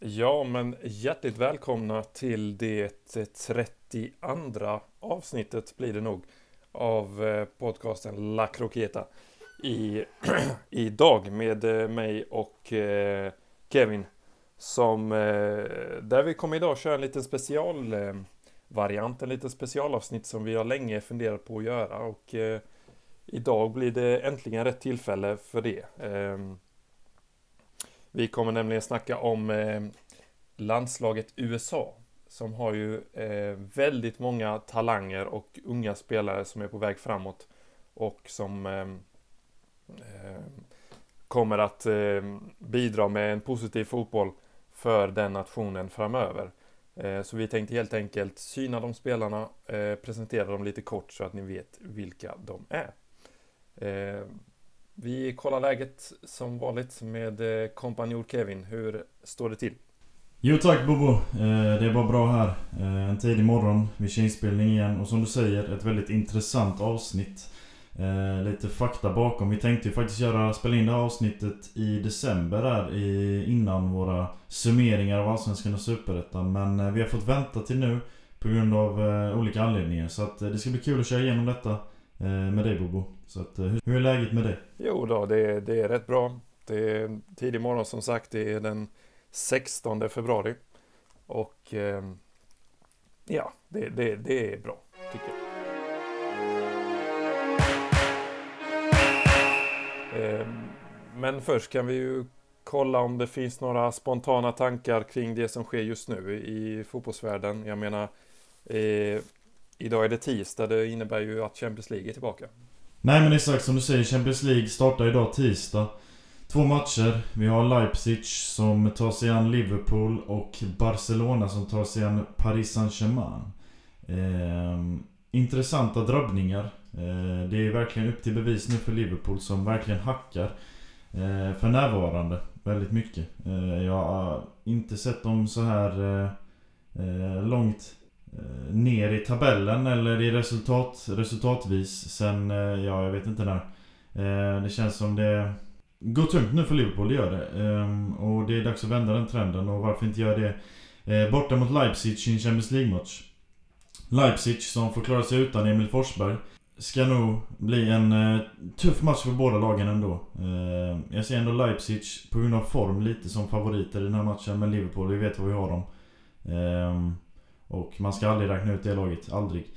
Ja, men hjärtligt välkomna till det 32 avsnittet blir det nog av eh, podcasten La Croqueta. I, idag med eh, mig och eh, Kevin som där vi kommer idag köra en liten specialvariant, en liten specialavsnitt som vi har länge funderat på att göra och idag blir det äntligen rätt tillfälle för det. Ehm, vi kommer nämligen snacka om eh, landslaget USA som har ju eh, väldigt många talanger och unga spelare som är på väg framåt och som eh, eh kommer att eh, bidra med en positiv fotboll för den nationen framöver. Eh, så vi tänkte helt enkelt syna de spelarna, presentera dem lite kort så att ni vet vilka de är. Vi kollar läget som vanligt med eh, kompanjon kompanjor Kevin. Hur står det till? Jo tack Bobo. Eh, det var bra här. Eh, en tidig morgon. Vi kör inspelning igen. Och som du säger, ett väldigt intressant avsnitt. Eh, lite fakta bakom. Vi tänkte ju faktiskt göra, spela in det här avsnittet i december här innan våra summeringar av Allsvenskan och Superettan. Men eh, vi har fått vänta till nu på grund av olika anledningar. Så att det ska bli kul att köra igenom detta Eh, med dig Bobo. Så att, eh, hur är läget med dig? Jo då, det, det är rätt bra. Det är tidig morgon som sagt. Det är den 16 februari. Och eh, ja, det, det, det är bra tycker jag. Men först kan vi ju kolla om det finns några spontana tankar kring det som sker just nu i fotbollsvärlden. Jag menar, eh, idag är det tisdag. Det innebär ju att Champions League är tillbaka. Nej men exakt som du säger, Champions League startar idag tisdag. Två matcher. Vi har Leipzig som tar sig an Liverpool och Barcelona som tar sig an Paris Saint-Germain. Eh, intressanta drabbningar. Eh, det är verkligen upp till bevis nu för Liverpool som verkligen hackar. Eh, för närvarande. Väldigt mycket. Eh, jag har inte sett dem så här eh, eh långt Eh, ner i tabellen eller i resultat, resultatvis sen, eh, ja jag vet inte när. Eh, det känns som det går tungt nu för Liverpool, det gör det. Ehm, och det är dags att vända den trenden och varför inte göra det eh, borta mot Leipzig i en Champions League-match. Leipzig som får klara sig utan Emil Forsberg ska nog bli en eh, tuff match för båda lagen ändå. Ehm, jag ser ändå Leipzig på grund av form lite som favoriter i den här matchen. Men Liverpool, vi vet vad vi har dem. Eh, och man ska aldrig räkna ut det laget, aldrig.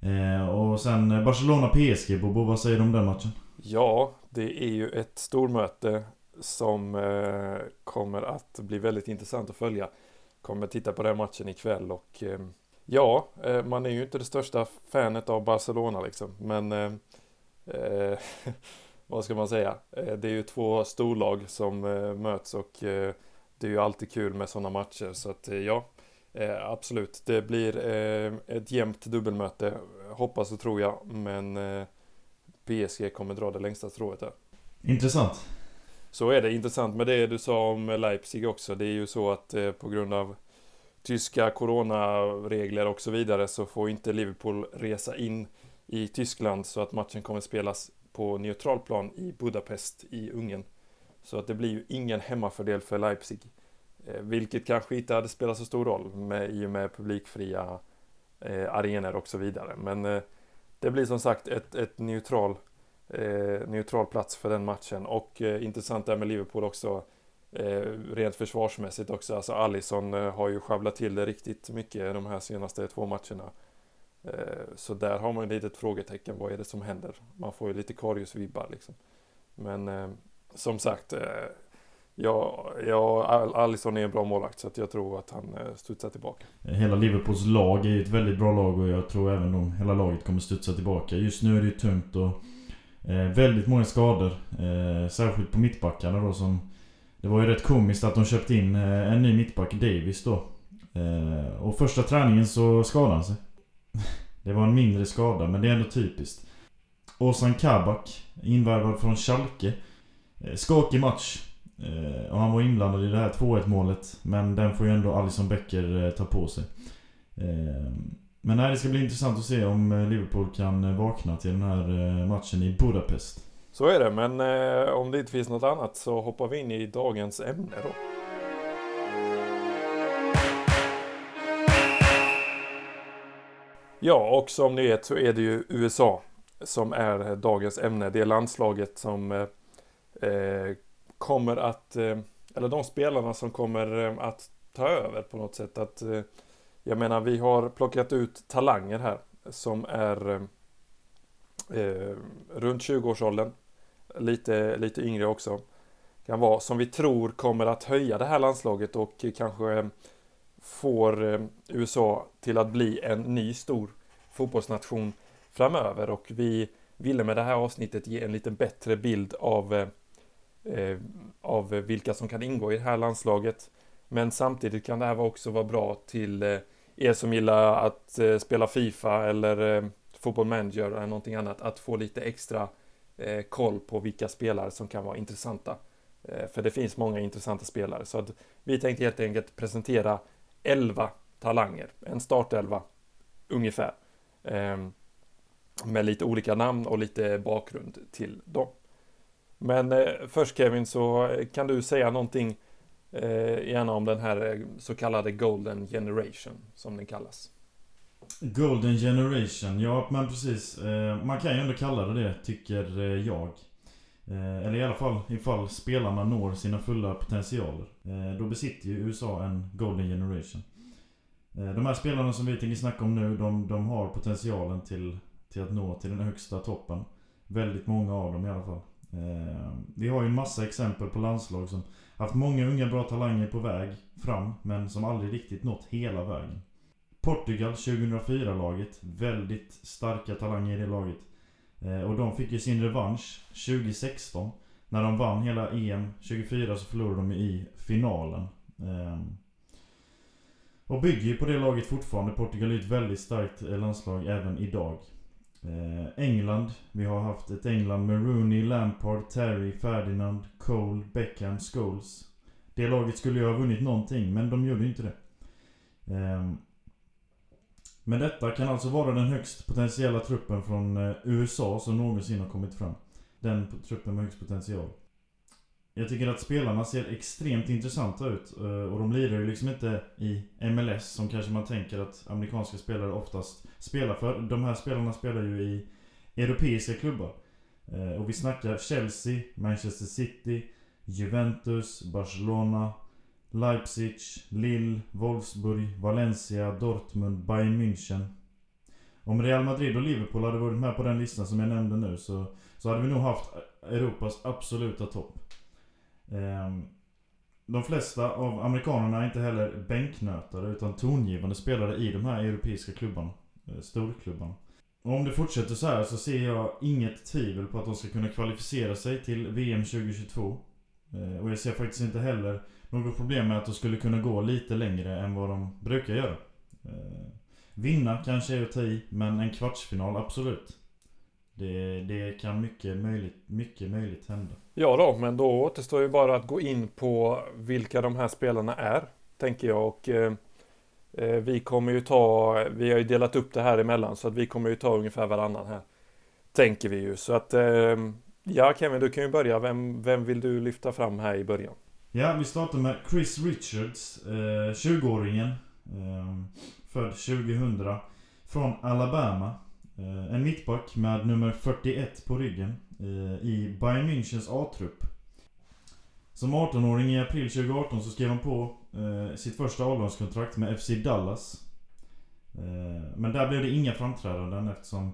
Eh, och sen Barcelona-PSG, Bobo, vad säger du om den matchen? Ja, det är ju ett stormöte som eh, kommer att bli väldigt intressant att följa. Kommer titta på den matchen ikväll och eh, ja, eh, man är ju inte det största fanet av Barcelona liksom, men eh, eh, vad ska man säga? Eh, det är ju två storlag som eh, möts och eh, det är ju alltid kul med sådana matcher så att ja, Eh, absolut, det blir eh, ett jämnt dubbelmöte, hoppas och tror jag, men eh, PSG kommer dra det längsta strået där. Intressant. Så är det, intressant med det du sa om Leipzig också. Det är ju så att eh, på grund av tyska coronaregler och så vidare så får inte Liverpool resa in i Tyskland så att matchen kommer spelas på neutralplan i Budapest i Ungern. Så att det blir ju ingen hemmafördel för Leipzig. Eh, vilket kanske inte hade spelat så stor roll med, i och med publikfria eh, arenor och så vidare. Men eh, det blir som sagt ett, ett neutral, eh, neutral plats för den matchen. Och eh, intressant där med Liverpool också. Eh, rent försvarsmässigt också. Alltså Alisson eh, har ju sjabblat till det riktigt mycket de här senaste två matcherna. Eh, så där har man ett litet frågetecken. Vad är det som händer? Man får ju lite Karius-vibbar liksom. Men eh, som sagt Ja, ja, Alisson är en bra målvakt så att jag tror att han eh, studsar tillbaka. Hela Liverpools lag är ju ett väldigt bra lag och jag tror även de, hela laget kommer studsa tillbaka. Just nu är det ju tungt och eh, väldigt många skador. Eh, särskilt på mittbackarna då som... Det var ju rätt komiskt att de köpte in eh, en ny mittback, Davis då. Eh, och första träningen så skadade han sig. det var en mindre skada men det är ändå typiskt. Ozan Kabak, invärvad från Schalke. Eh, skakig match. Eh, och han var inblandad i det här 2-1 målet. Men den får ju ändå Alisson Becker eh, ta på sig. Eh, men nej, det ska bli intressant att se om eh, Liverpool kan eh, vakna till den här eh, matchen i Budapest. Så är det, men om det inte finns något annat så hoppar vi in i dagens ämne då. Ja, och som ni vet så är det ju USA som är dagens ämne. Det är landslaget som eh, kommer att, eh, eller de spelarna som kommer eh, att ta över på något sätt. Att, eh, jag menar, vi har plockat ut talanger här som är eh, runt 20-årsåldern. Lite, lite yngre också. Kan vara som vi tror kommer att höja det här landslaget och kanske får USA till att bli en ny stor fotbollsnation framöver och vi ville med det här avsnittet ge en lite bättre bild av, eh, av vilka som kan ingå i det här landslaget. Men samtidigt kan det här också vara bra till eh, er som gillar att eh, spela Fifa eller eh, Football Manager eller någonting annat, att få lite extra eh, koll på vilka spelare som kan vara intressanta. Eh, för det finns många intressanta spelare, så att vi tänkte helt enkelt presentera 11 talanger, en startelva ungefär. Ehm, med lite olika namn och lite bakgrund till dem. Men eh, först Kevin så kan du säga någonting eh, gärna om den här eh, så kallade Golden Generation som den kallas. Golden Generation, ja men precis. Eh, man kan ju ändå kalla det det, tycker eh, jag. Eller i alla fall ifall spelarna når sina fulla potentialer. Då besitter ju USA en Golden Generation. De här spelarna som vi tänker snacka om nu, de, de har potentialen till, till att nå till den högsta toppen. Väldigt många av dem i alla fall. Eh, vi har ju en massa exempel på landslag som haft många unga bra talanger på väg fram, men som aldrig riktigt nått hela vägen. Portugal 2004-laget, väldigt starka talanger i det laget. Eh, och de fick ju sin revansch 2016. När de vann hela EM 24 så förlorade de i finalen. Eh, och bygger ju på det laget fortfarande. Portugal är ett väldigt starkt eh, landslag även idag. Eh, England. Vi har haft ett England med Rooney, Lampard, Terry, Ferdinand, Cole, Beckham, Scholes. Det laget skulle ju ha vunnit någonting, men de gjorde inte det. Ehm, men detta kan alltså vara den högst potentiella truppen från eh, USA som någonsin har kommit fram. Den truppen med högst potential. Jag tycker att spelarna ser extremt intressanta ut. Eh, och de lirar ju liksom inte i MLS som kanske man tänker att amerikanska spelare oftast spelar för. De här spelarna spelar ju i europeiska klubbar. Eh, och vi snackar Chelsea, Manchester City, Juventus, Barcelona, Leipzig, Lille, Wolfsburg, Valencia, Dortmund, Bayern München. Om Real Madrid och Liverpool hade varit med på den listan som jag nämnde nu så, så hade vi nog haft Europas absoluta topp. Ehm, de flesta av amerikanerna är inte heller bänknötare utan tongivande spelare i de här europeiska klubbarna. Eh, storklubbarna. Och om det fortsätter så här så ser jag inget tvivel på att de ska kunna kvalificera sig till VM 2022. Eh, och jag ser faktiskt inte heller något problem med att de skulle kunna gå lite längre än vad de brukar göra. Eh, vinna kanske är att ta i, men en kvartsfinal absolut. Det, det kan mycket möjligt, mycket möjligt hända. Ja då, men då återstår ju bara att gå in på vilka de här spelarna är, tänker jag. Och eh, eh, vi kommer ju ta, vi har ju delat upp det här emellan, så att vi kommer ju ta ungefär varannan här. Tänker vi ju. Så att, eh, ja Kevin, du kan ju börja. Vem, vem vill du lyfta fram här i början? Ja, vi startar med Chris Richards, 20-åringen. Eh, eh, född 2000. Från Alabama. Eh, en mittback med nummer 41 på ryggen eh, i Bayern Münchens A-trupp. Som 18-åring i april 2018 så skrev han på eh, sitt första avgångskontrakt med FC Dallas. Men där blev det inga framträdanden eftersom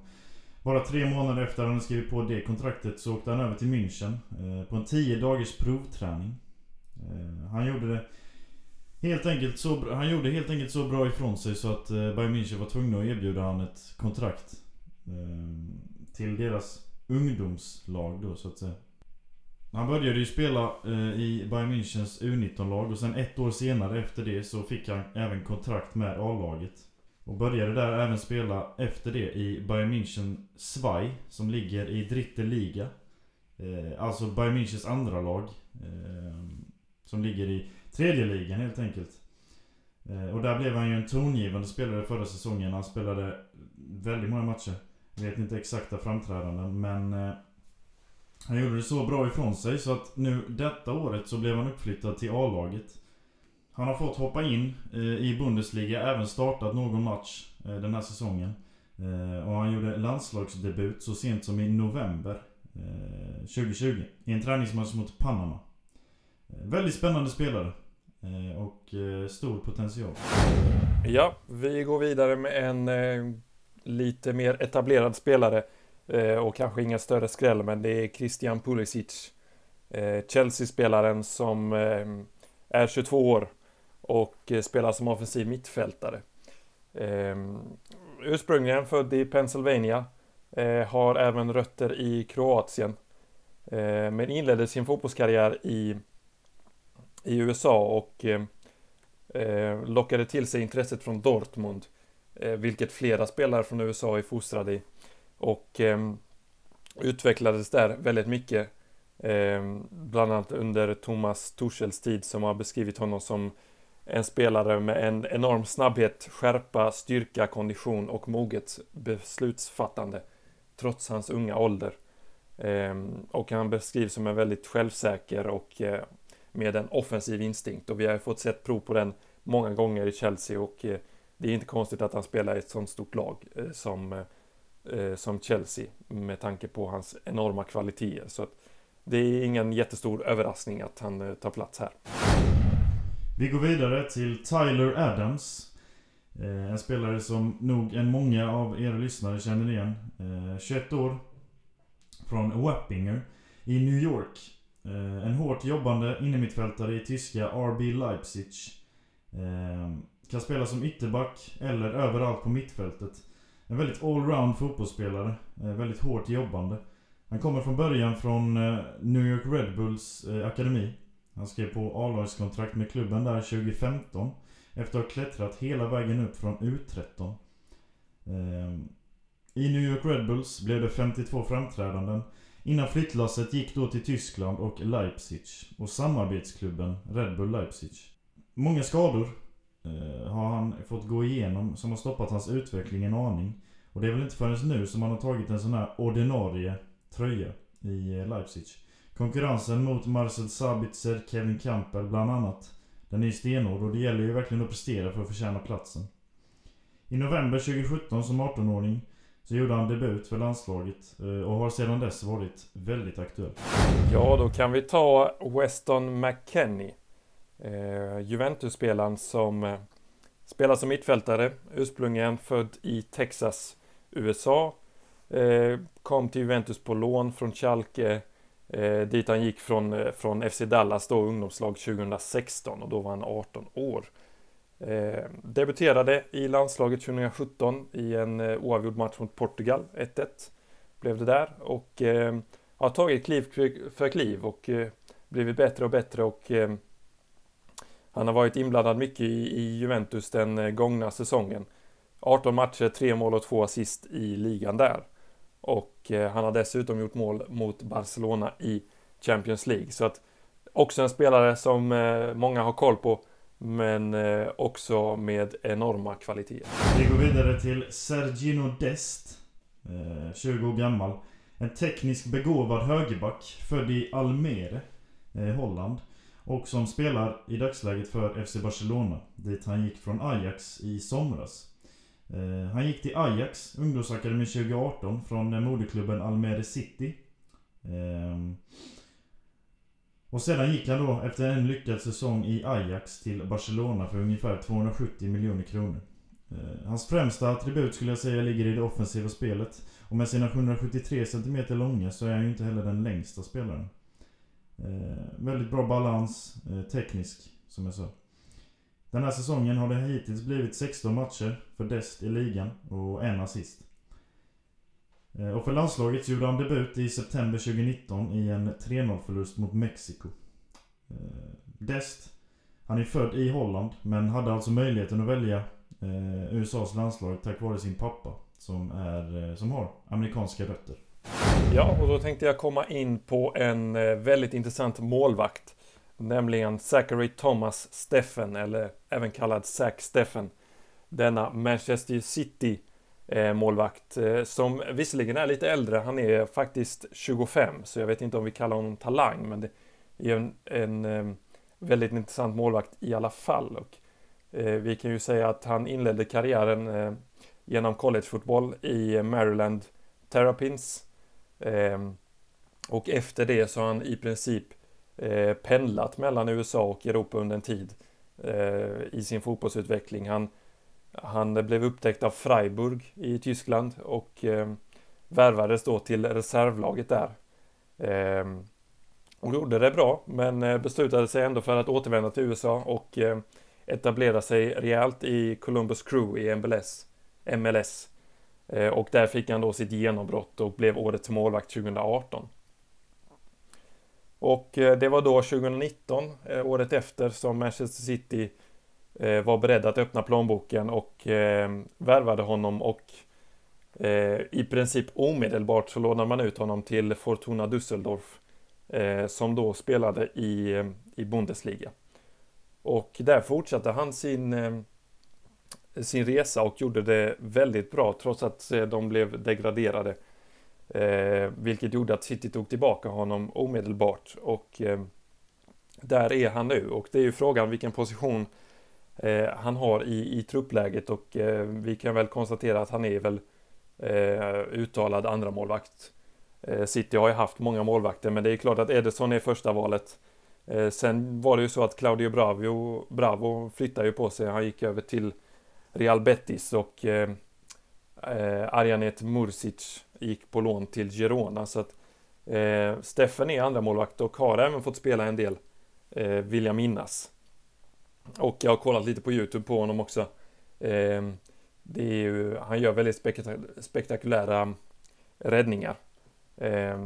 bara tre månader efter att han skrivit på det kontraktet så åkte han över till München på en 10 dagars provträning. Han gjorde det helt enkelt så, han gjorde helt enkelt så bra ifrån sig så att Bayern München var tvungna att erbjuda han ett kontrakt Ehm, till deras ungdomslag då så att säga. Han började ju spela eh, i Bayern Münchens U19-lag och sen ett år senare efter det så fick han även kontrakt med A-laget. Och började där även spela efter det i Bayern München Zwei som ligger i Dritte Liga. Eh, alltså Bayern Münchens andra lag. Eh, som ligger i tredje ligan helt enkelt. Eh, och där blev han ju en tongivande spelare förra säsongen. Han spelade väldigt många matcher. Vet inte exakta framträdanden men eh, Han gjorde det så bra ifrån sig så att nu detta året så blev han uppflyttad till A-laget. Han har fått hoppa in eh, i Bundesliga, även startat någon match eh, den här säsongen. Eh, och han gjorde landslagsdebut så sent som i november eh, 2020 i en träningsmatch mot Panama. Eh, väldigt spännande spelare. Eh, och stor potential. Ja, vi går vidare med en eh, lite mer etablerad spelare. Eh, och kanske inga större skräll, men det är Christian Pulisic. Eh, Chelsea-spelaren som eh, är 22 år och eh, spelar som offensiv mittfältare. Ehm, ursprungligen född i Pennsylvania. Eh, har även rötter i Kroatien. Men inledde sin fotbollskarriär i, i USA och eh, lockade till sig intresset från Dortmund, eh, Eh, vilket flera spelare från USA är fostrade i. Och ehm, utvecklades där väldigt mycket, ehm, bland annat under Thomas Torshälls tid som har beskrivit honom som en spelare med en enorm snabbhet, skärpa, styrka, kondition och moget beslutsfattande trots hans unga ålder. Ehm, och han beskrivs som en väldigt självsäker och eh, med en offensiv instinkt och vi har fått sett prov på den många gånger i Chelsea och eh, det är inte konstigt att han spelar i ett sånt stort lag eh, som, eh, eh, som Chelsea med tanke på hans enorma kvaliteter. Så det är ingen jättestor överraskning att han tar plats här. Vi går vidare till Tyler Adams. En spelare som nog en många av er lyssnare känner igen. 21 år. Från Wappinger i New York. En hårt jobbande innermittfältare i tyska RB Leipzig. Kan spela som ytterback eller överallt på mittfältet. En väldigt allround fotbollsspelare. Eh, väldigt hårt jobbande. Han kommer från början från eh, New York Red Bulls eh, akademi. Han skrev på A-lagskontrakt med klubben där 2015. Efter att ha klättrat hela vägen upp från U13. I New York Red Bulls blev det 52 framträdanden Innan flyttlasset gick då till Tyskland och Leipzig och samarbetsklubben Red Bull Leipzig. Många skador eh, har han fått gå igenom som har stoppat hans utveckling en aning. Och det är väl inte förrän nu som han har tagit en sån här ordinarie tröja i eh, Leipzig. Konkurrensen mot Marcel Sabitzer, Kevin Campbell bland annat. Den är ju stenhård och det gäller ju verkligen att prestera för att förtjäna platsen. I november 2017 som 18-åring så gjorde han debut för landslaget eh, och har sedan dess varit väldigt aktuell. Ja, då kan vi ta Weston McKennie. Eh, Juventus-spelaren som eh, spelar som mittfältare, ursprungligen född i Texas, USA. Eh, kom till Juventus på lån från Schalke, eh, dit han gick från, eh, från FC Dallas då, ungdomslag 2016 och då var han 18 år. Eh, debuterade i landslaget 2017 i en eh, oavgjord match mot Portugal, 1-1 blev det där och eh, har tagit kliv för kliv och eh, blivit bättre och bättre och eh, han har varit inblandad mycket i, i Juventus den eh, gångna säsongen. 18 matcher, 3 mål och 2 assist i ligan där. Och eh, han har dessutom gjort mål mot Barcelona i Champions League. Så att också en spelare som eh, många har koll på men eh, också med enorma kvaliteter. Vi går vidare till Sergino Dest. Eh, 20 år gammal. En teknisk begåvad högerback. Född i Almere, Holland. Och som spelar i dagsläget för FC Barcelona. Dit han gick från Ajax i somras. Eh, han gick till Ajax, ungdomsakademi 2018 från moderklubben Almere City. Ehm, och sedan gick han då efter en lyckad säsong i Ajax till Barcelona för ungefär 270 miljoner kronor. Eh, hans främsta attribut skulle jag säga ligger i det offensiva spelet. Och med sina 173 cm långa så är han ju inte heller den längsta spelaren. Eh, väldigt bra balans, eh, teknisk som jag sa. Den här säsongen har det hittills blivit 16 matcher för Dest i ligan och en assist. Eh, och för landslaget gjorde han debut i september 2019 i en 3-0 förlust mot Mexiko. Eh, Dest, han är född i Holland men hade alltså möjligheten att välja eh, USAs landslag tack vare sin pappa som, är, eh, som har amerikanska rötter. Ja, och då tänkte jag komma in på en eh, väldigt intressant målvakt. Nämligen Zachary Thomas Steffen, eller även kallad Zach Steffen. Denna Manchester City eh, målvakt eh, som visserligen är lite äldre. Han är faktiskt 25 så jag vet inte om vi kallar honom talang men det är en, en väldigt intressant målvakt i alla fall. Och, vi kan ju säga att han inledde karriären genom collegefotboll i Maryland Terrapins. Ehm, och efter det så har han i princip eh, pendlat mellan USA och Europa under en tid eh, i sin fotbollsutveckling. Han, han blev upptäckt av Freiburg i Tyskland och ehm, värvades då till reservlaget där. Ehm, och gjorde det bra, men eh, beslutade sig ändå för att återvända till USA och etablera sig rejält i Columbus Crew i MLS. MLS. Eh, och där fick han då sitt genombrott och blev årets målvakt 2018. Och eh, det var då 2019, eh, året efter, som Manchester City var beredda att öppna plånboken och värvade honom och i princip omedelbart så lånade man ut honom till Fortuna Düsseldorf som då spelade i, i Bundesliga. Och där fortsatte han sin sin resa och gjorde det väldigt bra trots att eh, de blev degraderade. Eh, vilket gjorde att City tog tillbaka honom omedelbart och eh, där är han nu och det är ju frågan vilken position eh, han har i, i truppläget och eh, vi kan väl konstatera att han är väl eh, uttalad andra målvakt. Eh, City har ju haft många målvakter men det är klart att Ederson är första valet. Eh, sen var det ju så att Claudio Bravo, Bravo flyttade ju på sig, han gick över till Real Betis och eh, eh, Arjanet Mursic gick på lån till Girona. Så att eh, Steffen är andra målvakt och har även fått spela en del, eh, vill jag minnas. Och jag har kollat lite på Youtube på honom också. Eh, det är ju, han gör väldigt spektak spektakulära räddningar. Eh,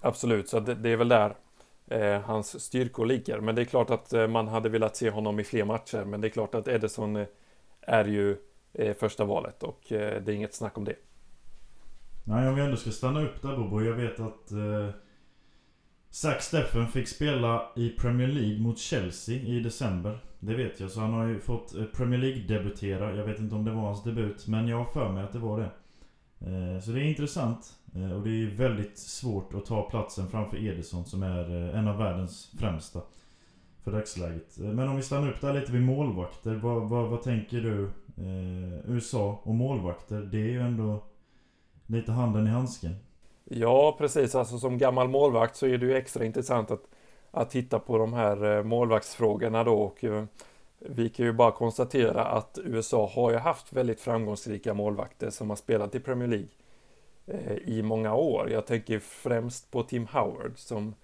absolut, så det, det, är väl där eh, hans styrkor ligger. Men det är klart att eh, man hade velat se honom i fler matcher. Men det är klart att Ederson eh, är ju eh, första valet och eh, det är inget snack om det. Nej, om vi ändå ska stanna upp där Bobo. Jag vet att eh, Zack Steffen fick spela i Premier League mot Chelsea i december. Det vet jag, så han har ju fått eh, Premier League-debutera. Jag vet inte om det var hans debut, men jag har för mig att det var det. Eh, så det är intressant. Eh, och det är väldigt svårt att ta platsen framför Ederson som är eh, en av världens främsta. För dagsläget. Eh, men om vi stannar upp där lite vid målvakter. Vad, vad, vad tänker du? Eh, USA och målvakter, det är ju ändå lite handen i handsken. Ja, precis. Alltså som gammal målvakt så är det ju extra intressant att, att titta på de här målvaktsfrågorna då. Och, vi kan ju bara konstatera att USA har ju haft väldigt framgångsrika målvakter som har spelat i Premier League. Eh, I många år. Jag tänker främst på Tim Howard som,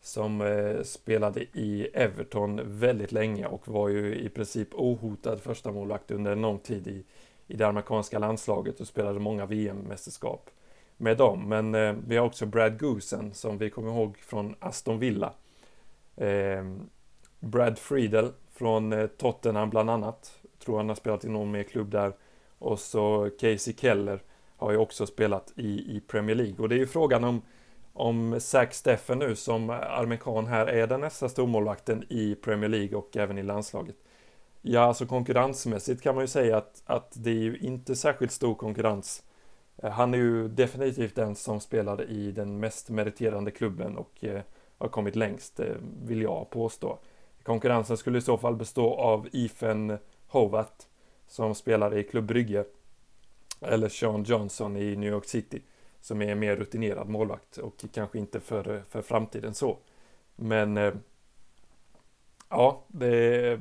som eh, spelade i Everton väldigt länge och var ju i princip ohotad första målvakt under en lång tid i, i det amerikanska landslaget och spelade många VM-mästerskap med dem. Men eh, vi har också Brad Goosen som vi kommer ihåg från Aston Villa. Eh, Brad Friedel från eh, Tottenham bland annat. Tror han har spelat i någon mer klubb där. Och så Casey Keller har ju också spelat i, i Premier League. Och det är ju frågan om, om Zack Steffen nu som amerikan här är den nästa stormålvakten i Premier League och även i landslaget. Ja, alltså konkurrensmässigt kan man ju säga att, att det är ju inte särskilt stor konkurrens. Eh, han är ju definitivt den som spelade i den mest meriterande klubben och eh, har kommit längst, eh, vill jag påstå. Konkurrensen skulle i så fall bestå av Ethan Hovat som spelar i Klubb Brygge eller Sean Johnson i New York City som är en mer rutinerad målvakt och kanske inte för, för framtiden så. Men eh, ja, det,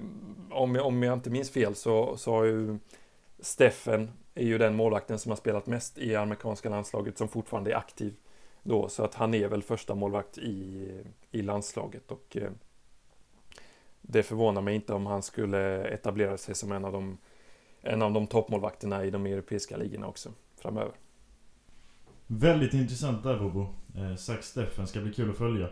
om, jag, om jag inte minns fel så, så har ju Steffen är ju den målvakten som har spelat mest i amerikanska landslaget som fortfarande är aktiv då, så att han är väl första målvakt i, i landslaget och eh, det förvånar mig inte om han skulle etablera sig som en av de en av de toppmålvakterna i de europeiska ligorna också framöver. Väldigt intressant där Bobo. Eh, Zack Steffen ska bli kul att följa.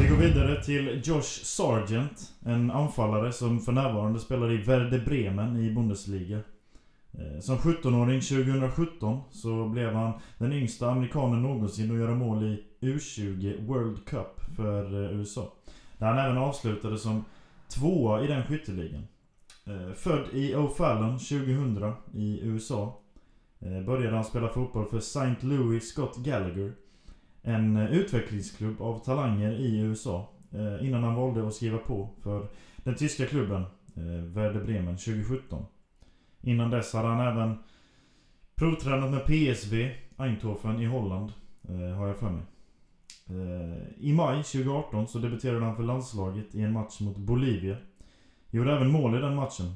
Vi går vidare till Josh Sargent. En anfallare som för närvarande spelar i Werder Bremen i Bundesliga. Eh, som 17-åring 2017 så blev han den yngsta amerikanen någonsin att göra mål i U20 World Cup för eh, USA. Där han även avslutade som tvåa i den skytteligan. Eh, född i O'Fallon 2000 i USA. Eh, började han spela fotboll för St. Louis Scott Gallagher. En eh, utvecklingsklubb av talanger i USA. Innan han valde att skriva på för den tyska klubben Werder Bremen 2017. Innan dess hade han även provtränat med PSV Eindhoven i Holland. Har jag för mig. I maj 2018 så debuterade han för landslaget i en match mot Bolivia. Gjorde även mål i den matchen.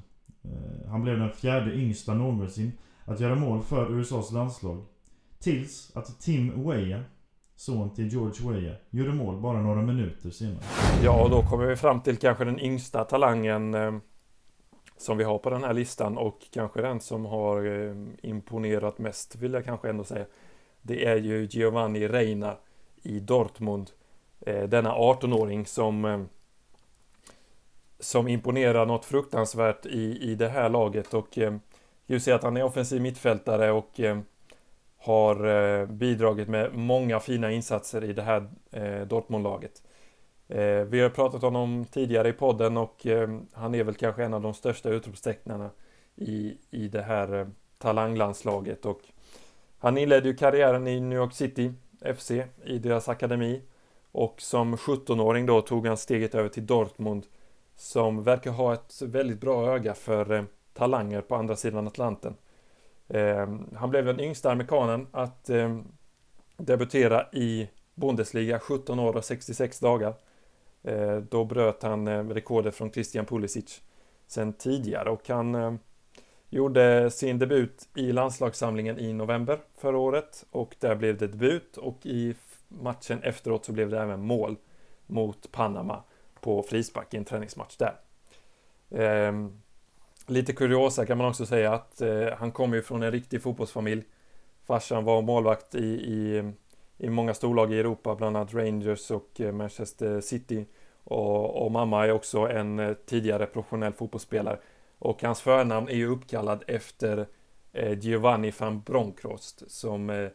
Eh, han blev den fjärde yngsta någonsin att göra mål för USAs landslag. Tills att Tim Weah, son till George Weah, gjorde mål bara några minuter senare. Ja, och då kommer vi fram till kanske den yngsta talangen eh, som vi har på den här listan och kanske den som har eh, imponerat mest vill jag kanske ändå säga. Det är ju Giovanni Reina i Dortmund. Eh, denna 18-åring som eh, som imponerar något fruktansvärt i, i det här laget. Och eh, just att han är offensiv mittfältare och eh, har eh, bidragit med många fina insatser i det här eh, Dortmund-laget. Eh, vi har pratat om honom tidigare i podden och eh, han är väl kanske en av de största utropstecknarna i, i det här eh, talanglandslaget. Och han inledde ju karriären i New York City FC i deras akademi. Och som 17-åring då tog han steget över till Dortmund som verkar ha ett väldigt bra öga för eh, talanger på andra sidan Atlanten. Ehm, han blev den yngsta amerikanen att ehm, debutera i Bundesliga 17 år och 66 dagar. Eh, då bröt han eh, rekordet från Christian Pulisic sen tidigare och han ehm, gjorde sin debut i landslagssamlingen i november förra året och där blev det debut och i matchen efteråt så blev det även mål mot Panama på frispark i en träningsmatch där. Eh, lite kuriosa kan man också säga att eh, han kommer ju från en riktig fotbollsfamilj. Farsan var målvakt i, i, i många storlag i Europa, bland annat Rangers och eh, Manchester City. Och, och, mamma är också en eh, tidigare professionell fotbollsspelare. Och hans förnamn är ju uppkallad efter eh, Giovanni van Bronckhorst som, eh,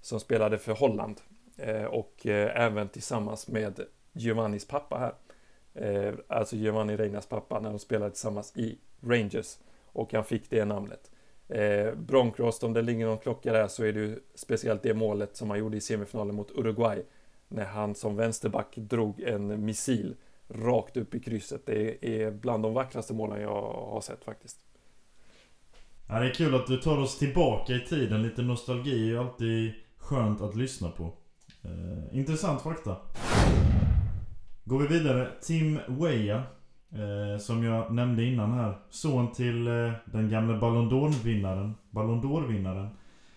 som spelade för Holland. Eh, och även tillsammans med Giovannis pappa här. Eh, alltså Giovanni Reinas pappa när de spelade tillsammans i Rangers. Och han fick det namnet. Eh, Broncos, om det ligger någon klocka där så är det ju speciellt det målet som han gjorde i semifinalen mot Uruguay. När han som vänsterback drog en missil rakt upp i krysset. Det är bland de vackraste målen jag har sett faktiskt. Ja, det är kul att du tar oss tillbaka i tiden. Lite nostalgi är ju alltid skönt att lyssna på. Eh, intressant fakta. Går vi vidare. Tim Weah. Eh, som jag nämnde innan här. Son till eh, den gamle Ballon d'Or-vinnaren. Ballon d'Or-vinnaren.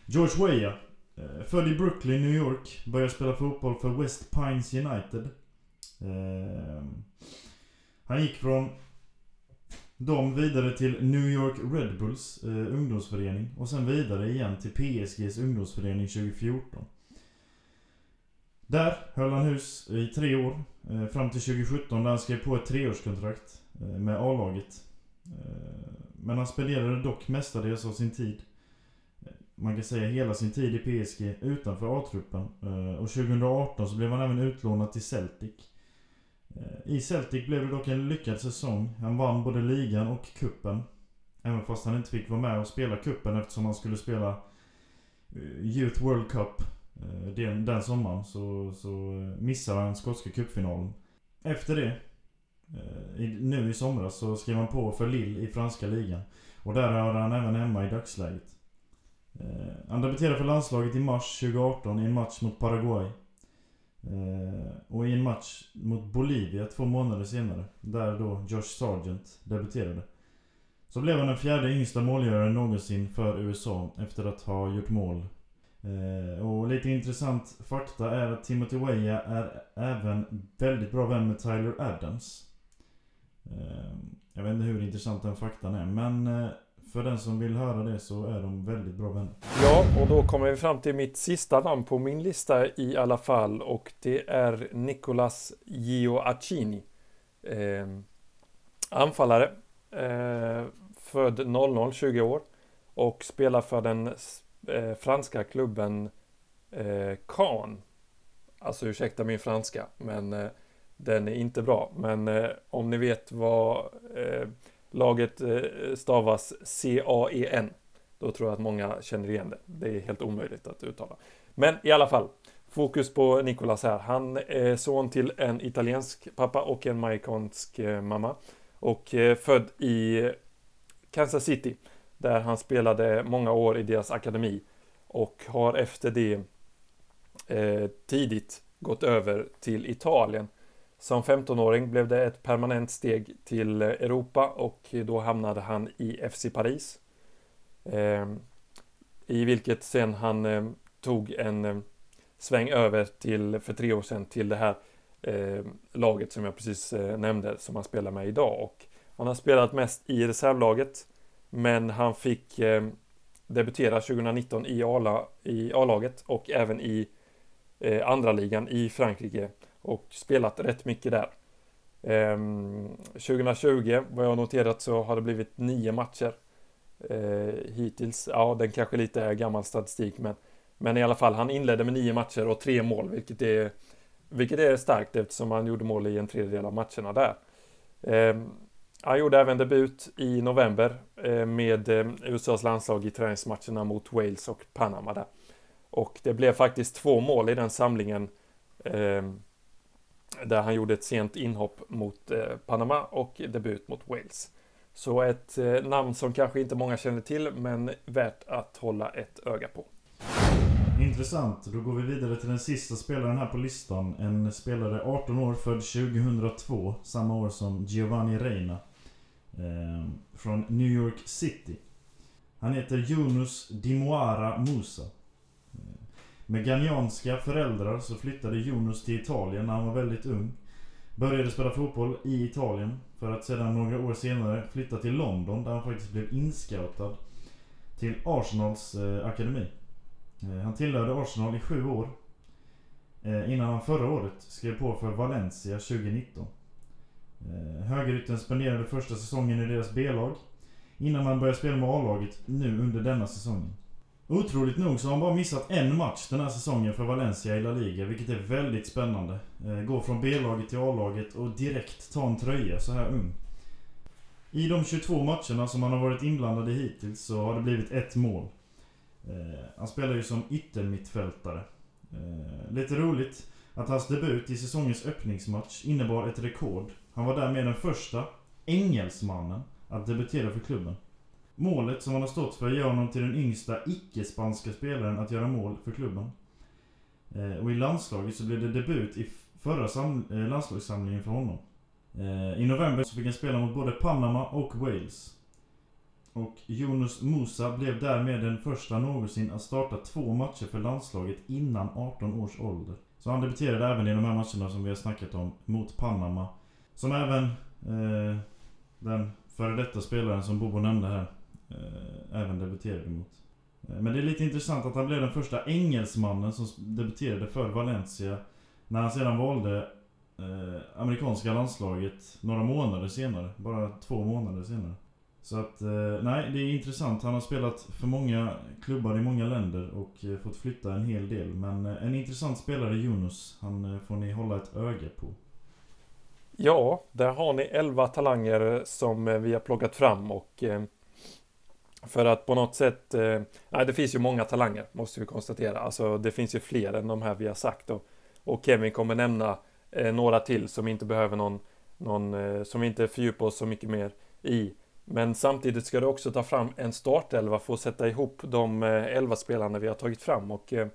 George Weah. Eh, född i Brooklyn, New York. Började spela fotboll för West Pines United. Eh, han gick från dem vidare till New York Red Bulls eh, ungdomsförening. Och sen vidare igen till PSGs ungdomsförening 2014. Där höll han hus i tre år. Eh, fram till 2017 där han skrev på ett treårskontrakt eh, med A-laget. Eh, men han spenderade dock mestadels av sin tid, eh, man kan säga hela sin tid i PSG utanför A-truppen. Eh, och 2018 så blev han även utlånad till Celtic. Eh, I Celtic blev det dock en lyckad säsong. Han vann både ligan och kuppen. Även fast han inte fick vara med och spela kuppen eftersom han skulle spela Youth World Cup Eh, den, den sommaren så, så eh, missade han skotska cupfinalen. Efter det, eh, nu i somras, så skrev han på för Lille i franska ligan. Och där är han även hemma i dagsläget. Han debuterade för landslaget i mars 2018 i en match mot Paraguay. Och i en match mot Bolivia två månader senare, där då Josh Sargent debuterade. Så blev han den fjärde yngsta målgöraren någonsin för USA efter att ha gjort mål Eh, och lite intressant fakta är att Timothy Weah är även väldigt bra vän med Tyler Adams. Eh, jag vet inte hur intressant den faktan är, men eh, för den som vill höra det så är de väldigt bra vänner. Ja, och då kommer vi fram till mitt sista namn på min lista i alla fall och det är Nicolas Gioacchini. Eh, anfallare. Eh, född 00, 20 år. Och spelar för den eh, franska klubben eh, Caen. Alltså ursäkta min franska, men eh, den är inte bra. Men eh, om ni vet vad eh, laget eh, stavas C-A-E-N, då tror jag att många känner igen det. Det är helt omöjligt att uttala. Men i alla fall, fokus på Nicolas här. Han är son till en italiensk pappa och en marockansk eh, mamma. Och eh, född i Kansas City där han spelade många år i deras akademi och har efter det eh, tidigt gått över till Italien. Som 15-åring blev det ett permanent steg till Europa och då hamnade han i FC Paris. Eh, I vilket sen han eh, tog en eh, sväng över till, för tre år sedan, till det här eh, laget som jag precis eh, nämnde, som han spelar med idag. Och han har spelat mest i reservlaget, men han fick eh, debutera 2019 i A-laget och även i eh, andra ligan i Frankrike och spelat rätt mycket där. Ehm, 2020, vad jag noterat, så har det blivit nio matcher eh, hittills. Ja, den kanske lite är gammal statistik, men, men i alla fall, han inledde med nio matcher och tre mål, vilket är, vilket är starkt eftersom han gjorde mål i en tredjedel av matcherna där. Ehm, han gjorde även debut i november eh, med eh, USAs landslag i träningsmatcherna mot Wales och Panama där. Och det blev faktiskt två mål i den samlingen ehm, där han gjorde ett sent inhopp mot eh, Panama och debut mot Wales. Så ett namn som kanske inte många känner till, men värt att hålla ett öga på. Intressant. Då går vi vidare till den sista spelaren här på listan. En spelare 18 år, född 2002. Samma år som Giovanni Reina. Eh, från New York City. Han heter Yunus Dimoara Musa. Ehm, med ghanianska föräldrar så flyttade Yunus till Italien när han var väldigt ung. Började spela fotboll i Italien för att sedan några år senare flytta till London där han faktiskt blev inscoutad till Arsenals eh, akademi. Eh, han tillhörde Arsenal i sju år eh, innan han förra året skrev på för Valencia 2019. Eh, högerytten spenderade första säsongen i deras B-lag innan han började spela med A-laget nu under denna säsongen. Otroligt nog så har han bara missat en match den här säsongen för Valencia i La Liga, vilket är väldigt spännande. Eh, Gå från B-laget till A-laget och direkt ta en tröja så här ung. I de 22 matcherna som han har varit inblandad i hittills så har det blivit ett mål. Eh, han spelar ju som yttermittfältare. Eh, lite roligt att hans debut i säsongens öppningsmatch innebar ett rekord. Han var därmed den första engelsmannen att debutera för klubben. Målet som han har stått för gör honom till den yngsta icke-spanska spelaren att göra mål för klubben. Eh, och i landslaget så blev det debut i förra eh, landslagssamlingen för honom. Eh, I november så fick han spela mot både Panama och Wales. Och Jonas Musa blev därmed den första någonsin att starta två matcher för landslaget innan 18 års ålder. Så han debuterade även i de här matcherna som vi har snackat om mot Panama. Som även eh, den före detta spelaren som Bobo nämnde här eh, även debuterade mot. Eh, men det är lite intressant att han blev den första engelsmannen som debuterade för Valencia när han sedan valde eh, amerikanska landslaget några månader senare. Bara två månader senare. Så att, eh, nej, det är intressant. Han har spelat för många klubbar i många länder och eh, fått flytta en hel del. Men eh, en intressant spelare, Yunus, han får ni hålla ett öga på. Ja, där har ni 11 talanger som vi har plockat fram och för att på något sätt, nej, det finns ju många talanger måste vi konstatera. Alltså det finns ju fler än de här vi har sagt och, och Kevin kommer nämna några till som inte behöver någon, någon som vi inte fördjupar oss så mycket mer i. Men samtidigt ska du också ta fram en startelva för att sätta ihop de eh, elva spelarna vi har tagit fram och eh,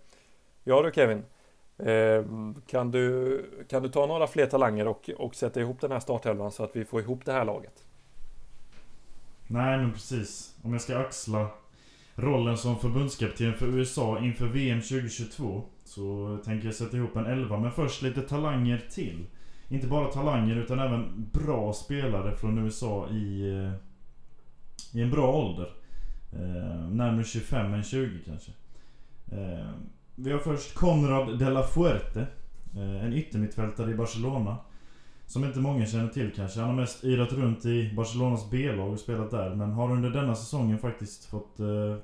ja du Kevin, eh, kan du, kan du ta några fler talanger och, och sätta ihop den här startelvan så att vi får ihop det här laget? Nej men precis. Om jag ska axla rollen som förbundskapten för USA inför VM 2022 så tänker jag sätta ihop en elva. Men först lite talanger till. Inte bara talanger utan även bra spelare från USA i, i en bra ålder. Eh, närmare 25 än 20 kanske. Eh, vi har först Conrad de la Fuerte. Eh, en yttermittfältare i Barcelona. Som inte många känner till kanske. Han har mest irat runt i Barcelonas B-lag och spelat där. Men har under denna säsongen faktiskt fått eh,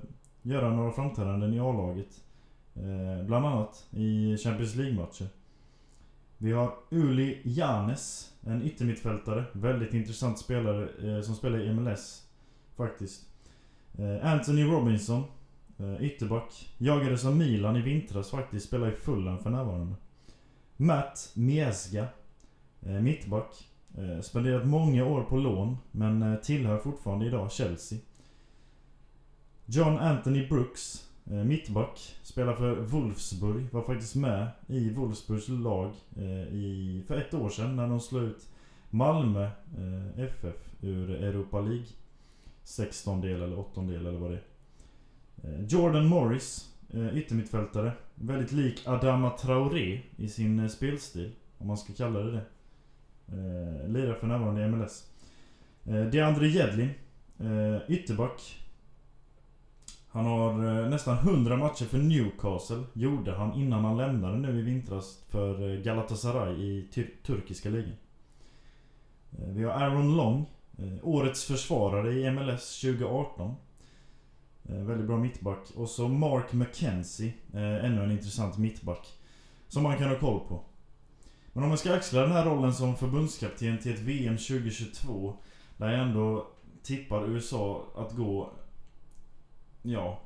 göra några framträdanden i A-laget. Eh, bland annat i Champions League-matcher. Vi har Uli Janes, en yttermittfältare. Väldigt intressant spelare eh, som spelar i MLS. Faktiskt. Eh, Anthony Robinson, eh, ytterback. Jagades av Milan i vintras faktiskt. Spelar i Fulham för närvarande. Matt Miesga, Eh, mittback. Eh, spenderat många år på lån, men eh, tillhör fortfarande idag Chelsea. John Anthony Brooks, eh, mittback, spelar för Wolfsburg. Var faktiskt med i Wolfsburgs lag eh, i, för ett år sedan när de slog ut Malmö eh, FF ur Europa League. 16 del eller 8 del eller vad det är. Eh, Jordan Morris, eh, yttermittfältare. Väldigt lik Adama Traoré i sin eh, spelstil. Om man ska kalla det det. Lirar för närvarande i MLS. DeAndre Jedlin, ytterback. Han har nästan 100 matcher för Newcastle. Gjorde han innan han lämnade nu i vintras för Galatasaray i turkiska ligan. Vi har Aaron Long. Eh, årets försvarare i MLS 2018. Eh, väldigt bra mittback. Och så Mark McKenzie. Eh, ännu en intressant mittback. Som man kan ha koll på. Men om man ska axla den här rollen som förbundskapten till ett VM 2022. Där jag ändå tippar USA att gå... Ja,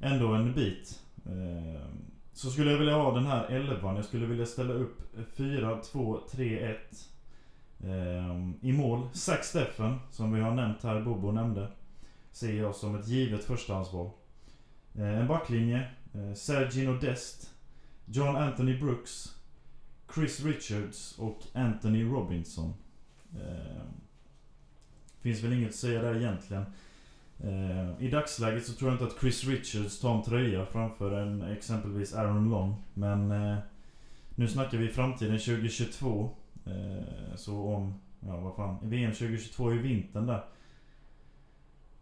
ändå en bit. Eh, så skulle jag vilja ha den här elvan. Jag skulle vilja ställa upp 4, 2, 3, 1. Ehm, I mål, Zack Steffen, som vi har nämnt här, Bobo nämnde. Ser jag som ett givet förstahandsval. Ehm, en backlinje, eh, Sergino Dest. John Anthony Brooks. Chris Richards och Anthony Robinson. Ehm, finns väl inget att säga där egentligen. I dagsläget så tror jag inte att Chris Richards tar en tröja framför en exempelvis Aaron Long. Men eh, nu snackar vi framtiden 2022. Eh, så om, ja vad fan, VM 2022 är ju vintern där.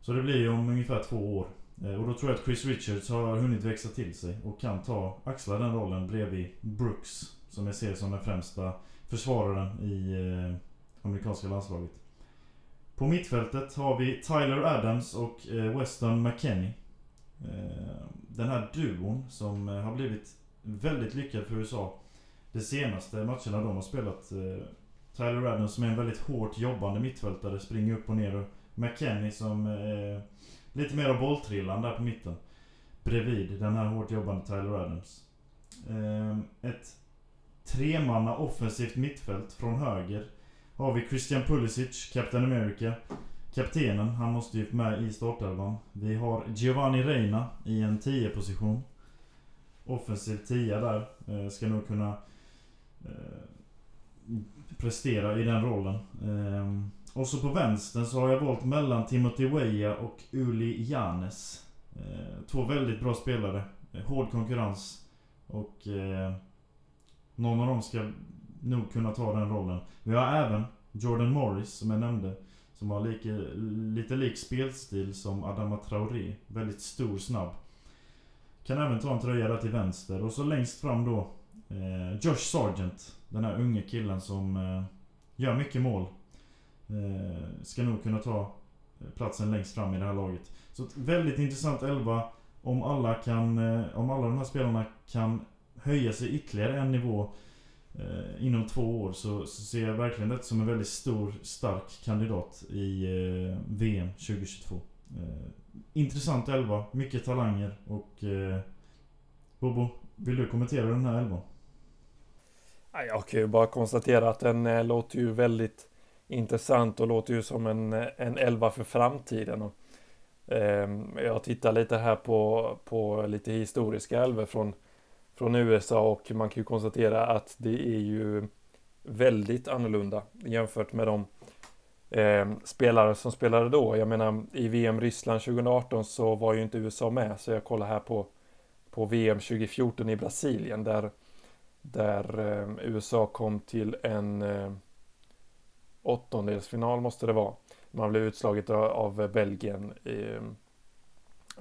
Så det blir ju om ungefär två år. Eh, och då tror jag att Chris Richards har hunnit växa till sig och kan ta, axla den rollen bredvid Brooks. Som jag ser som den främsta försvararen i eh, amerikanska landslaget. På mittfältet har vi Tyler Adams och Weston McKennie. Den här duon som har blivit väldigt lyckad för USA de senaste matcherna de har spelat. Eh, Tyler Adams som är en väldigt hårt jobbande mittfältare, springer upp och ner. Och McKennie som är lite mer av bolltrillan där på mitten. Bredvid den här hårt jobbande Tyler Adams. Eh, ett tremanna offensivt mittfält från höger har vi Christian Pulisic, Captain America. Kaptenen, han måste ju med i startelvan. Vi har Giovanni Reina i en 10-position. Offensiv 10 där. Eh, ska nog kunna Eh, prestera i den rollen. Eh, och så på vänstern så har jag valt mellan Timothy Weah och Uli Janes. Eh, två väldigt bra spelare. Eh, hård konkurrens. Och eh, någon av dem ska nog kunna ta den rollen. Vi har även Jordan Morris som jag nämnde. Som har lika, lite lik spelstil som Adama Traoré. Väldigt stor, snabb. Kan även ta en tröja där till vänster. Och så längst fram då eh, Josh Sargent. Den här unge killen som eh, gör mycket mål. Eh, ska nog kunna ta eh, platsen längst fram i det här laget. Så ett väldigt intressant elva. Om alla kan, eh, om alla de här spelarna kan höja sig ytterligare en nivå eh, inom två år så, så, ser jag verkligen det som en väldigt stor, stark kandidat i eh, VM 2022. Eh, intressant elva, mycket talanger och eh, Bobo, vill du kommentera den här elvan? Jag kan ju bara konstatera att den eh, låter ju väldigt intressant och låter ju som en, eh, en elva för framtiden. Och, eh, jag tittar lite här på, på lite historiska elver från från USA och man kan ju konstatera att det är ju väldigt annorlunda jämfört med de eh, spelare som spelade då. Jag menar i VM Ryssland 2018 så var ju inte USA med så jag kollar här på, på VM 2014 i Brasilien där, där eh, USA kom till en eh, åttondelsfinal måste det vara. Man blev utslaget av, av Belgien eh,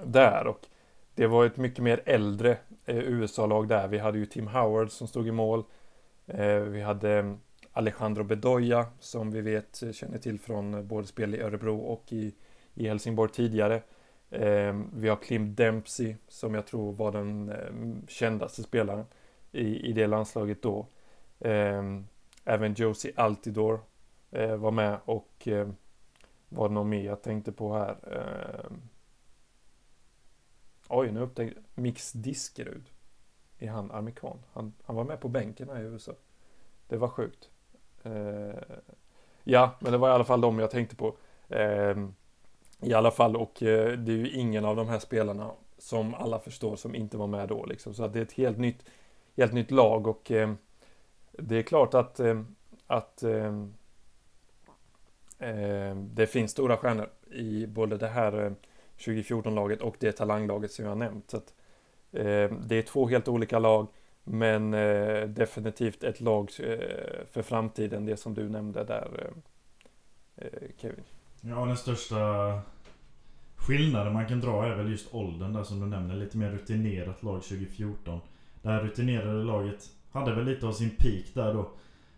där och det var ett mycket mer äldre eh, USA-lag där. Vi hade ju Tim Howard som stod i mål. Eh, vi hade eh, Alejandro Bedoya som vi vet eh, känner till från eh, både spel i Örebro och i, i Helsingborg tidigare. Ehm, vi har Klim Dempsey som jag tror var den kändaste spelaren i, i det landslaget då. Ehm, även Josie Altidor eh, var med och eh, var det någon mer jag tänkte på här? Ehm, oj, nu upptäckte jag Mix Diskerud. Är han amerikan? Han, han var med på bänken här i USA. Det var sjukt. Eh, ja, men det var i alla fall de jag tänkte på. Eh, I alla fall, och eh, det är ju ingen av de här spelarna som alla förstår som inte var med då liksom. Så att det är ett helt nytt, helt nytt lag och eh, det är klart att, eh, att eh, eh det finns stora stjärnor i både det här eh, 2014-laget och det talanglaget som jag har nämnt. Så att, eh, det är två helt olika lag men definitivt ett lag för framtiden, det som du nämnde där Kevin. Ja, den största skillnaden man kan dra är väl just åldern där som du nämner. Lite mer rutinerat lag 2014. Det här rutinerade laget hade väl lite av sin peak där då.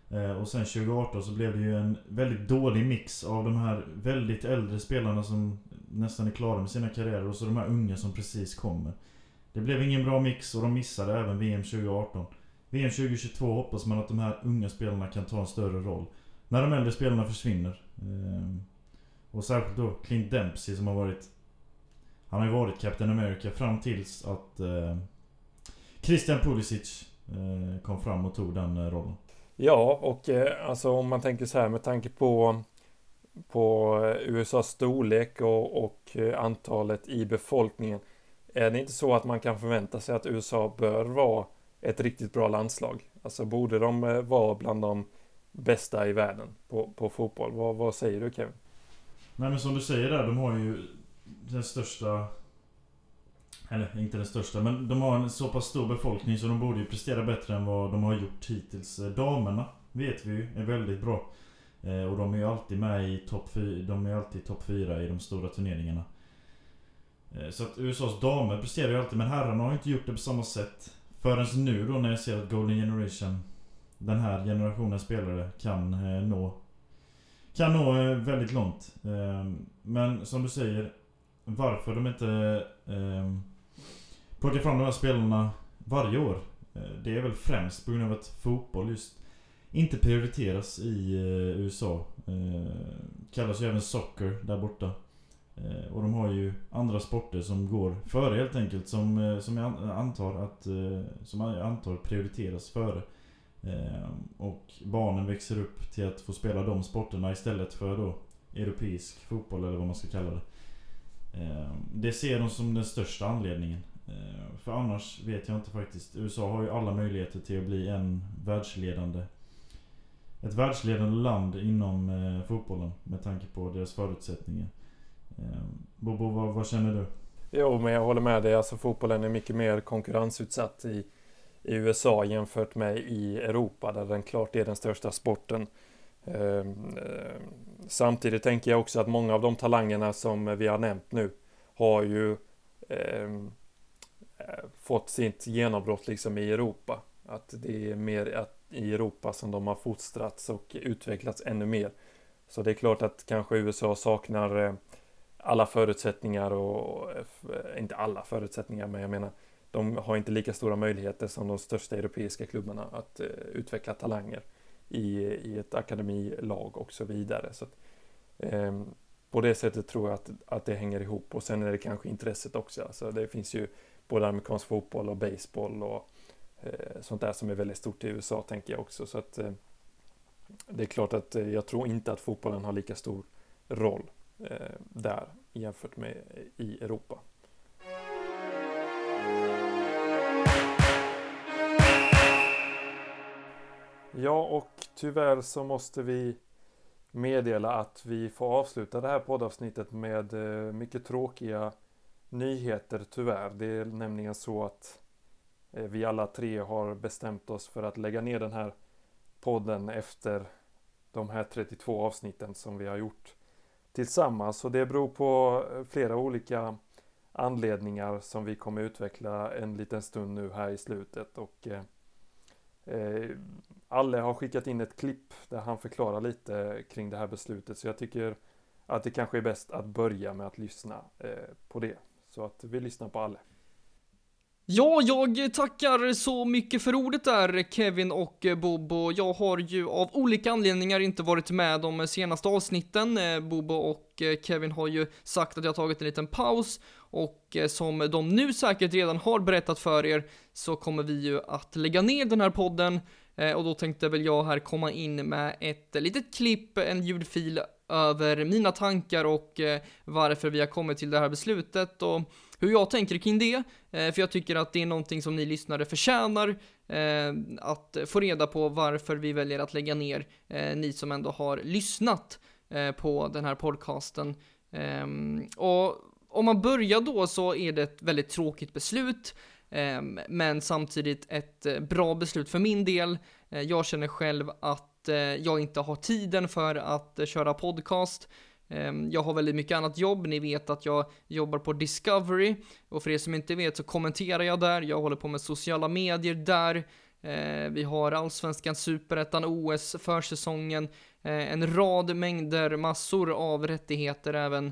Eh, och sen 2018 så blev det ju en väldigt dålig mix av de här väldigt äldre spelarna som nästan är klara med sina karriärer och så de här unga som precis kommer. Det blev ingen bra mix och de missade även VM 2018. VM 2022 hoppas man att de här unga spelarna kan ta en större roll. När de äldre spelarna försvinner. Ehm, och särskilt då Clint Dempsey som har varit... Han har ju varit Captain America fram tills att eh, Christian Pulisic eh, kom fram och tog den eh, rollen. Ja, och eh, alltså om man tänker så här med tanke på på USAs storlek och, och antalet i befolkningen. Är det inte så att man kan förvänta sig att USA bör vara ett riktigt bra landslag? Alltså borde de vara bland de bästa i världen på, på fotboll? Vad, vad säger du Kevin? Nej men som du säger där, de har ju den största... Eller inte den största, men de har en så pass stor befolkning så de borde ju prestera bättre än vad de har gjort hittills. Eh, damerna vet vi ju är väldigt bra. Eh, och de är ju alltid med i topp 4, de är alltid topp 4 i de stora turneringarna. Eh, så att USAs damer presterar ju alltid, men herrarna har ju inte gjort det på samma sätt. Förrän nu då när jag ser att Golden Generation, den här generationen spelare, kan eh, nå kan nå eh, väldigt långt. Men som du säger, varför de inte plocka plockar fram de här spelarna varje år. Eh, det är väl främst på grund av att fotboll just inte prioriteras i eh, USA. Eh, kallas ju även soccer där borta. Och de har ju andra sporter som går före helt enkelt. Som, som jag antar att som jag antar prioriteras före. Och barnen växer upp till att få spela de sporterna istället för då europeisk fotboll eller vad man ska kalla det. Det ser de som den största anledningen. Eh, för annars vet jag inte faktiskt. USA har ju alla möjligheter till att bli en världsledande ett världsledande land inom eh, fotbollen med tanke på deras förutsättningar. Eh, Bobo, vad, vad, känner du? Jo, men jag håller med dig. Alltså fotbollen är mycket mer konkurrensutsatt i i USA jämfört med i Europa där den klart är den största sporten. Ehm, samtidigt tänker jag också att många av de talangerna som vi har nämnt nu har ju ehm, fått sitt genombrott liksom i Europa. Att det är mer i Europa som de har fostrats och utvecklats ännu mer. Så det är klart att kanske USA saknar eh, alla förutsättningar och, eh, eh, inte alla förutsättningar, men jag menar de har inte lika stora möjligheter som de största europeiska klubbarna att utveckla talanger i, i ett akademilag och så vidare. Så att, eh, på det sättet tror jag att, att det hänger ihop och sen är det kanske intresset också. Alltså det finns ju både amerikansk fotboll och baseball och eh, sånt där som är väldigt stort i USA tänker jag också. Så att, eh, det är klart att eh, jag tror inte att fotbollen har lika stor roll eh, där jämfört med i Europa. Ja, och tyvärr så måste vi meddela att vi får avsluta det här poddavsnittet med eh, mycket tråkiga nyheter tyvärr. Det är nämligen så att eh, vi alla tre har bestämt oss för att lägga ner den här podden efter de här 32 avsnitten som vi har gjort tillsammans. Och det beror på eh, flera olika anledningar som vi kommer utveckla en liten stund nu här i slutet. Och eh, eh, Alle har skickat in ett klipp där han förklarar lite kring det här beslutet så jag tycker att det kanske är bäst att börja med att lyssna eh, på det. Så att vi lyssnar på alla. Ja, jag tackar så mycket för ordet där Kevin och Bobo. Jag har ju av olika anledningar inte varit med de senaste avsnitten. Bobo och Kevin har ju sagt att jag tagit en liten paus och som de nu säkert redan har berättat för er så kommer vi ju att lägga ner den här podden eh, och då tänkte väl jag här komma in med ett litet klipp, en ljudfil över mina tankar och eh, varför vi har kommit till det här beslutet och hur jag tänker kring det. Eh, för jag tycker att det är någonting som ni lyssnare förtjänar eh, att få reda på varför vi väljer att lägga ner, ni som ändå har lyssnat på den här podcasten. Ehm, och om man börjar då så är det ett väldigt tråkigt beslut. Ehm, men samtidigt ett bra beslut för min del. Jag känner själv att eh, jag inte har tiden för att eh, köra podcast. Ehm, jag har väldigt mycket annat jobb, ni vet att jag jobbar på Discovery. Och för er som inte vet så kommenterar jag där, jag håller på med sociala medier där, eh, vi har Allsvenskan, Superettan, OS, försäsongen, eh, en rad mängder, massor av rättigheter även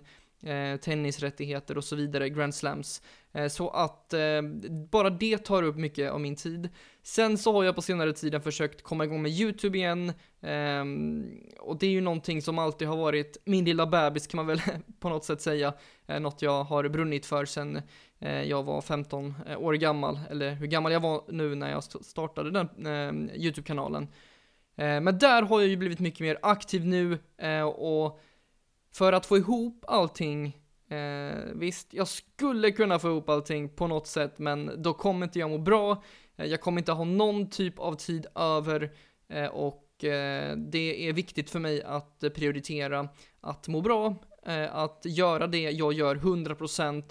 tennisrättigheter och så vidare, Grand Slams. Eh, så att eh, bara det tar upp mycket av min tid. Sen så har jag på senare tiden försökt komma igång med YouTube igen. Eh, och det är ju någonting som alltid har varit min lilla bebis kan man väl på något sätt säga. Eh, något jag har brunnit för sen eh, jag var 15 eh, år gammal, eller hur gammal jag var nu när jag startade den ehm, YouTube-kanalen. Eh, men där har jag ju blivit mycket mer aktiv nu och för att få ihop allting Eh, visst, jag skulle kunna få ihop allting på något sätt, men då kommer inte jag må bra. Eh, jag kommer inte ha någon typ av tid över eh, och eh, det är viktigt för mig att prioritera att må bra, eh, att göra det jag gör 100%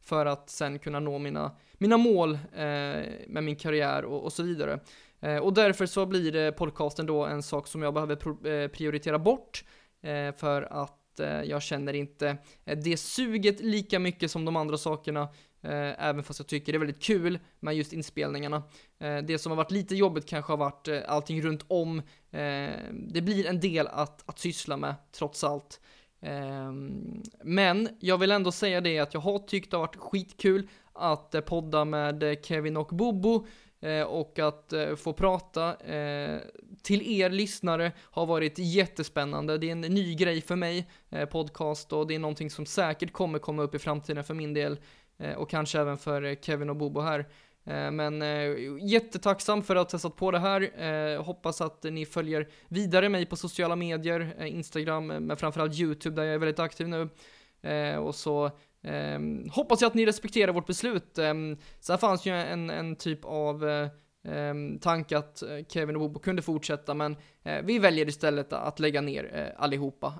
för att sen kunna nå mina, mina mål eh, med min karriär och, och så vidare. Eh, och därför så blir podcasten då en sak som jag behöver eh, prioritera bort eh, för att Eh, jag känner inte eh, det suget lika mycket som de andra sakerna. Eh, även fast jag tycker det är väldigt kul med just inspelningarna. det som har varit lite jobbigt kanske har varit allting runt om. det blir en del att, att syssla med trots allt. Ehm, men jag vill ändå säga det att jag har tyckt det har varit skitkul att podda med Kevin och Bobo. Och att få prata till er lyssnare har varit jättespännande. Det är en ny grej för mig, eh, podcast, och det är någonting som säkert kommer komma upp i framtiden för min del eh, och kanske även för eh, Kevin och Bobo här. Men jättetacksam för att ha testat på det här. Hoppas att ni följer vidare mig på sociala medier, Instagram, men framförallt YouTube där jag är väldigt aktiv nu. Och så hoppas jag att ni respekterar vårt beslut. Så sen fanns ju en, en typ av Ehm, tanke att eh, Kevin och Bobo kunde fortsätta, men eh, vi väljer istället att lägga ner eh, allihopa.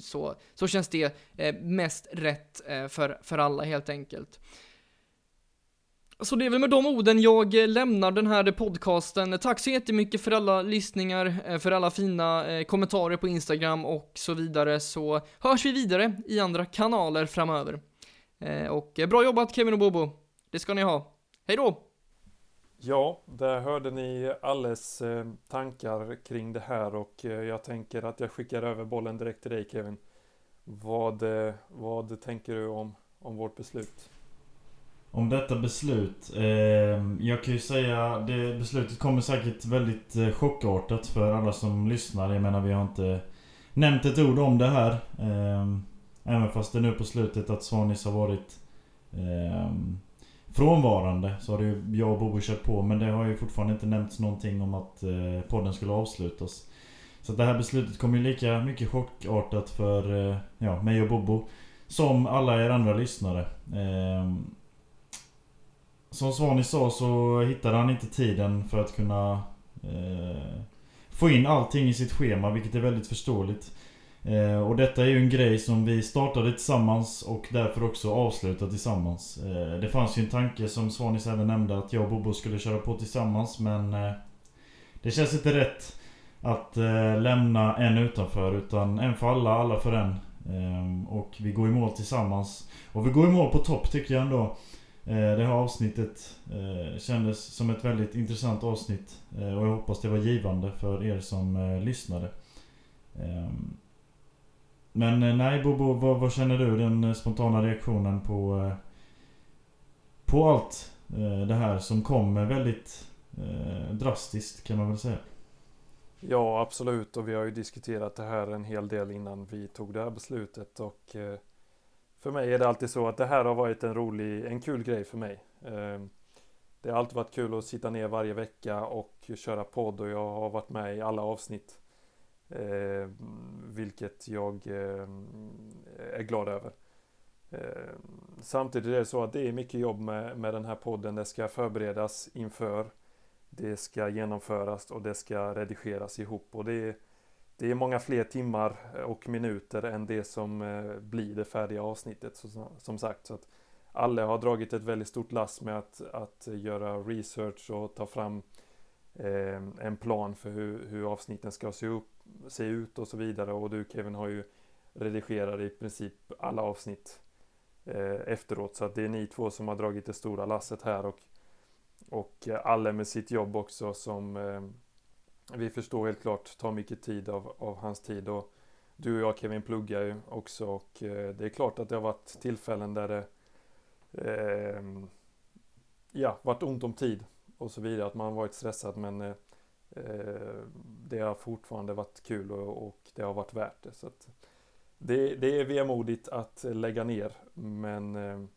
Så, så känns det mest rätt för, för alla helt enkelt. Så det är väl med de orden jag lämnar den här podcasten. Tack så jättemycket för alla lyssningar, för alla fina kommentarer på Instagram och så vidare, så hörs vi vidare i andra kanaler framöver. Och bra jobbat Kevin och Bobo. Det ska ni ha. Hej då! Ja, där hörde ni alles eh, tankar kring det här och eh, jag tänker att jag skickar över bollen direkt till dig Kevin. Vad, eh, vad tänker du om, om vårt beslut? Om detta beslut. Eh, jag kan ju säga det beslutet kommer säkert väldigt eh, chockartat för alla som lyssnar. Jag menar vi har inte nämnt ett ord om det här. Eh, även fast det nu på slutet att Svanis har varit eh, frånvarande så har det ju jag och Bobo kört på. Men det har ju fortfarande inte nämnts någonting om att eh, podden skulle avslutas. Så det här beslutet kommer ju lika mycket chockartat för eh, ja, mig och Bobo. Som alla er andra lyssnare. Eh, som Svani sa så hittade han inte tiden för att kunna eh, få in allting i sitt schema, vilket är väldigt förståeligt. Eh, och detta är ju en grej som vi startade tillsammans och därför också avslutade tillsammans. Eh, det fanns ju en tanke som Svanis även nämnde att jag och Bobo skulle köra på tillsammans men eh, det känns inte rätt att eh, lämna en utanför utan en för alla, alla för en. Eh, och vi går i mål tillsammans. Och vi går i mål på topp tycker jag ändå. Eh, det här avsnittet eh, kändes som ett väldigt intressant avsnitt eh, och jag hoppas det var givande för er som eh, lyssnade. Eh, men eh, nej Bobo, vad, vad, känner du? Den eh, spontana reaktionen på eh, på allt det här som kommer väldigt drastiskt kan man väl säga. Ja absolut och vi har ju diskuterat det här en hel del innan vi tog det här beslutet och för mig är det alltid så att det här har varit en rolig, en kul grej för mig. Det har alltid varit kul att sitta ner varje vecka och köra podd och jag har varit med i alla avsnitt. Eh, vilket jag eh, är glad över. Eh, samtidigt är det så att det är mycket jobb med, med den här podden. Det ska förberedas inför. Det ska genomföras och det ska redigeras ihop. Och det är, det är många fler timmar och minuter än det som eh, blir det färdiga avsnittet. Så, som sagt, så att alla har dragit ett väldigt stort lass med att, att göra research och ta fram eh, Ehm, en plan för hur, hur avsnitten ska se, upp, se ut och så vidare. Och du Kevin har ju redigerat i princip alla avsnitt eh, efteråt. Så att det är ni två som har dragit det stora lasset här och, och eh, alla med sitt jobb också som eh, vi förstår helt klart tar mycket tid av, av hans tid. Och du och jag Kevin pluggar ju också och eh, det är klart att det har varit tillfällen där det eh, ja, varit ont om tid och så vidare. Att man har varit stressad men eh, eh, det har fortfarande varit kul och, och, det har varit värt det. Så att det, det är vemodigt att lägga ner men eh,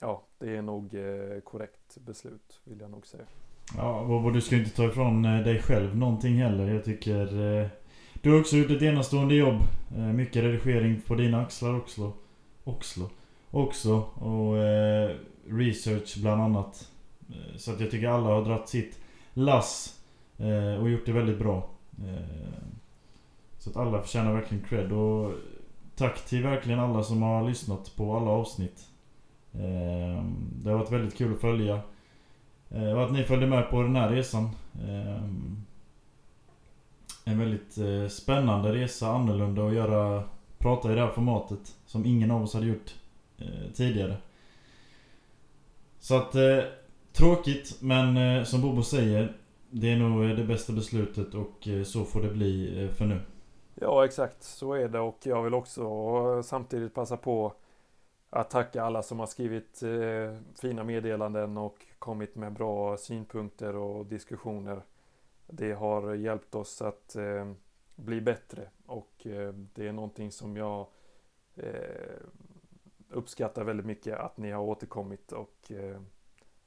ja, det är nog eh, korrekt beslut vill jag nog säga. Ja, och du ska inte ta ifrån eh, dig själv någonting heller. Jag tycker... Eh, du har också gjort ett enastående jobb. Mycket redigering på dina axlar också. Också. Också. Och research bland annat. Eh, så att jag tycker alla har dratt sitt lass. Eh, och gjort det väldigt bra. Eh, så att alla förtjänar verkligen cred. Och tack till verkligen alla som har lyssnat på alla avsnitt. Det har varit väldigt kul att följa. Och att ni följde med på den här resan. En väldigt spännande resa, annorlunda att göra, prata i det här formatet. Som ingen av oss hade gjort tidigare. Så att, tråkigt men eh, som Bobo säger. Det är nog eh, det bästa beslutet och eh, så får det bli för nu. Ja exakt, så är det och jag vill också samtidigt passa på att tacka alla som har skrivit eh, fina meddelanden och kommit med bra synpunkter och diskussioner. Det har hjälpt oss att eh, bli bättre och eh, det är någonting som jag eh, uppskattar väldigt mycket att ni har återkommit och, eh,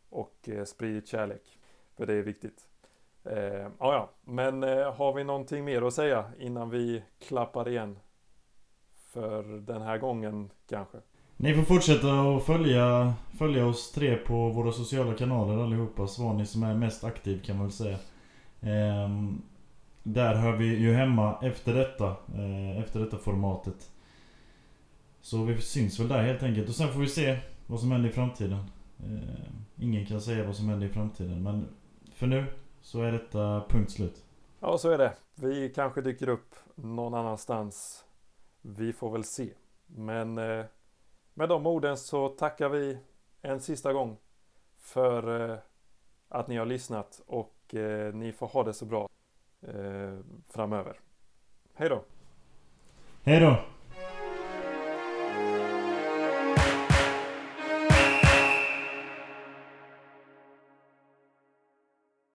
och eh, spridit kärlek. För det är viktigt. Eh, ja, men eh, har vi någonting mer att säga innan vi klappar igen? För den här gången kanske? Ni får fortsätta att följa, följa oss tre på våra sociala kanaler allihopa. Så ni som är mest aktiv kan man väl säga. Eh, där hör vi ju hemma efter detta. Eh, efter detta formatet. Så vi syns väl där helt enkelt. Och sen får vi se vad som händer i framtiden. Ehm. Ingen kan säga vad som händer i framtiden. Men för nu så är detta punkt slut. Ja, så är det. Vi kanske dyker upp någon annanstans. Vi får väl se. Men eh, med de orden så tackar vi en sista gång för eh, att ni har lyssnat och eh, ni får ha det så bra framöver. Hej då! Hej då!